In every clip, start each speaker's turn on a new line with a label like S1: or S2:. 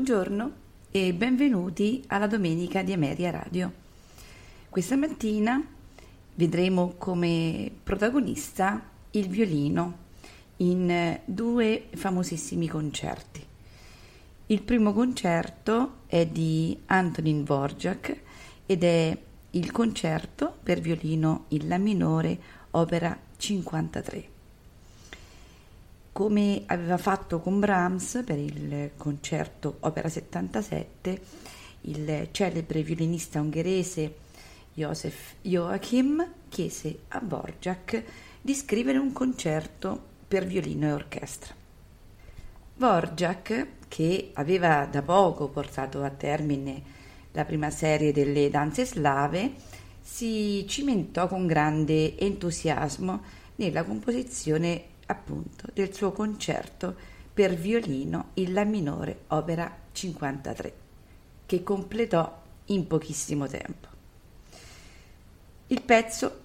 S1: Buongiorno e benvenuti alla domenica di Ameria Radio. Questa mattina vedremo come protagonista il violino in due famosissimi concerti. Il primo concerto è di Antonin Dvorak ed è il concerto per violino in La minore, opera 53 come aveva fatto con Brahms per il concerto Opera 77, il celebre violinista ungherese Josef Joachim chiese a Borjak di scrivere un concerto per violino e orchestra. Borjak, che aveva da poco portato a termine la prima serie delle danze slave, si cimentò con grande entusiasmo nella composizione appunto del suo concerto per violino in La minore opera 53, che completò in pochissimo tempo. Il pezzo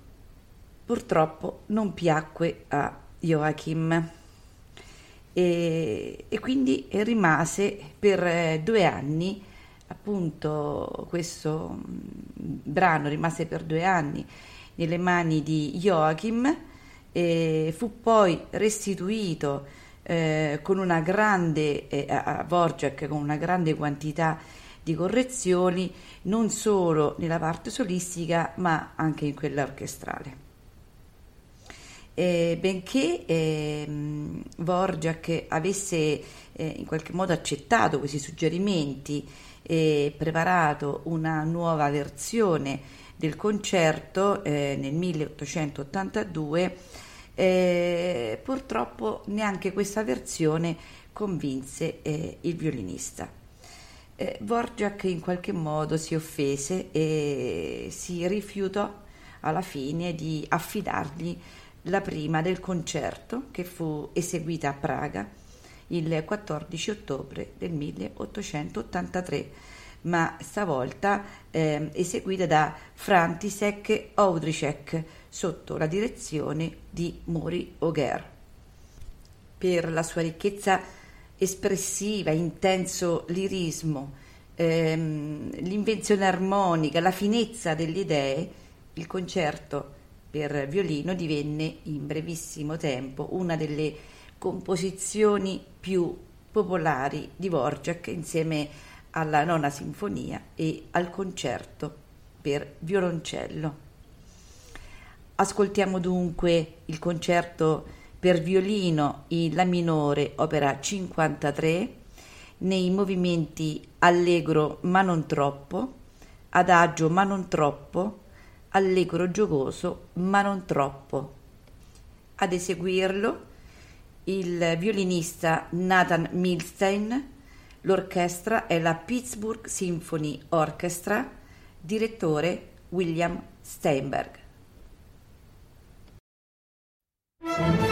S1: purtroppo non piacque a Joachim e, e quindi rimase per eh, due anni appunto questo mm, brano rimase per due anni nelle mani di Joachim e fu poi restituito eh, con una grande, eh, a Vorjak con una grande quantità di correzioni non solo nella parte solistica ma anche in quella orchestrale. Eh, benché eh, Vorjak avesse eh, in qualche modo accettato questi suggerimenti e preparato una nuova versione del concerto eh, nel 1882, eh, purtroppo neanche questa versione convinse eh, il violinista. Eh, Borjak in qualche modo si offese e si rifiutò alla fine di affidargli la prima del concerto che fu eseguita a Praga il 14 ottobre del 1883, ma stavolta eh, eseguita da František Oudricek sotto la direzione di Mori Auger. Per la sua ricchezza espressiva, intenso lirismo, ehm, l'invenzione armonica, la finezza delle idee, il concerto per violino divenne in brevissimo tempo una delle composizioni più popolari di Dvorak insieme alla nona sinfonia e al concerto per violoncello. Ascoltiamo dunque il concerto per violino in La minore, opera 53, nei movimenti allegro ma non troppo, adagio ma non troppo, allegro giocoso ma non troppo. Ad eseguirlo il violinista Nathan Milstein, l'orchestra è la Pittsburgh Symphony Orchestra, direttore William Steinberg. Thank you.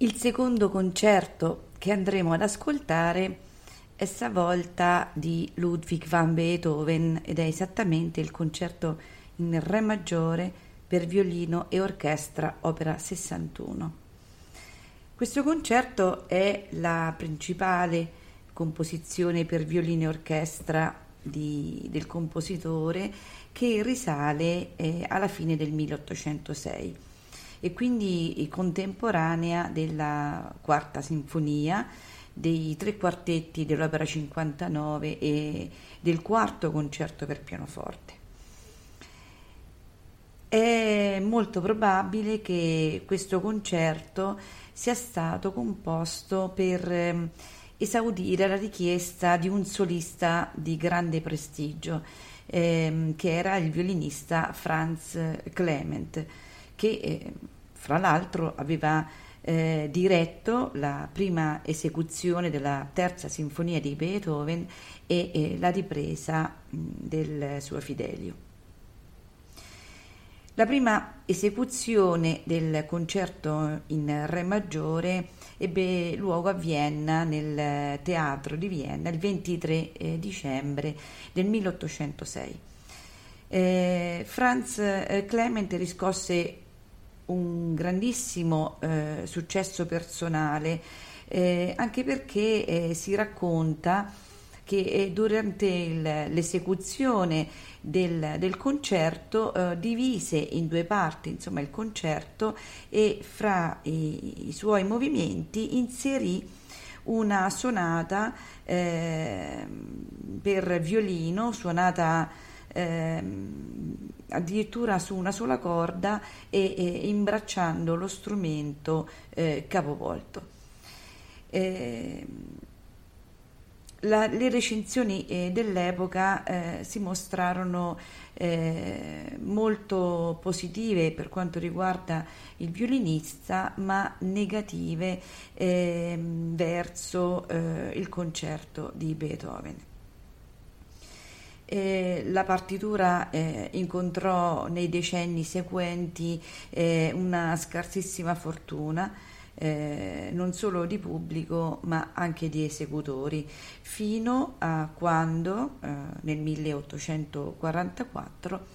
S1: Il secondo concerto che andremo ad ascoltare è stavolta di Ludwig van Beethoven ed è esattamente il concerto in Re maggiore per violino e orchestra opera 61. Questo concerto è la principale composizione per violino e orchestra di, del compositore che risale eh, alla fine del 1806 e quindi contemporanea della quarta sinfonia, dei tre quartetti dell'opera 59 e del quarto concerto per pianoforte. È molto probabile che questo concerto sia stato composto per ehm, esaudire la richiesta di un solista di grande prestigio, ehm, che era il violinista Franz Clement che eh, fra l'altro aveva eh, diretto la prima esecuzione della terza sinfonia di Beethoven e eh, la ripresa mh, del suo Fidelio. La prima esecuzione del concerto in Re maggiore ebbe luogo a Vienna, nel teatro di Vienna, il 23 eh, dicembre del 1806. Eh, Franz eh, Clement riscosse un grandissimo eh, successo personale, eh, anche perché eh, si racconta che eh, durante il, l'esecuzione del, del concerto eh, divise in due parti insomma, il concerto e fra i, i suoi movimenti inserì una sonata eh, per violino, suonata ehm, addirittura su una sola corda e, e imbracciando lo strumento eh, capovolto. Eh, la, le recensioni eh, dell'epoca eh, si mostrarono eh, molto positive per quanto riguarda il violinista, ma negative ehm, verso eh, il concerto di Beethoven. Eh, la partitura eh, incontrò nei decenni seguenti eh, una scarsissima fortuna, eh, non solo di pubblico ma anche di esecutori, fino a quando eh, nel 1844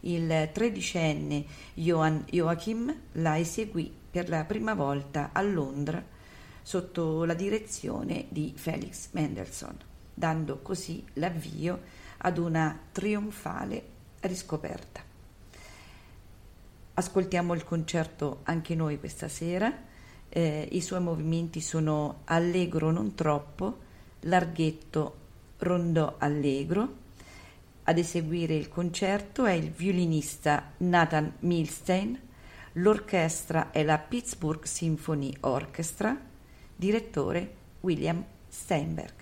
S1: il tredicenne Johann Joachim la eseguì per la prima volta a Londra sotto la direzione di Felix Mendelssohn, dando così l'avvio ad una trionfale riscoperta. Ascoltiamo il concerto anche noi questa sera. Eh, I suoi movimenti sono allegro non troppo, larghetto, rondò allegro. Ad eseguire il concerto è il violinista Nathan Milstein, l'orchestra è la Pittsburgh Symphony Orchestra, direttore William Steinberg.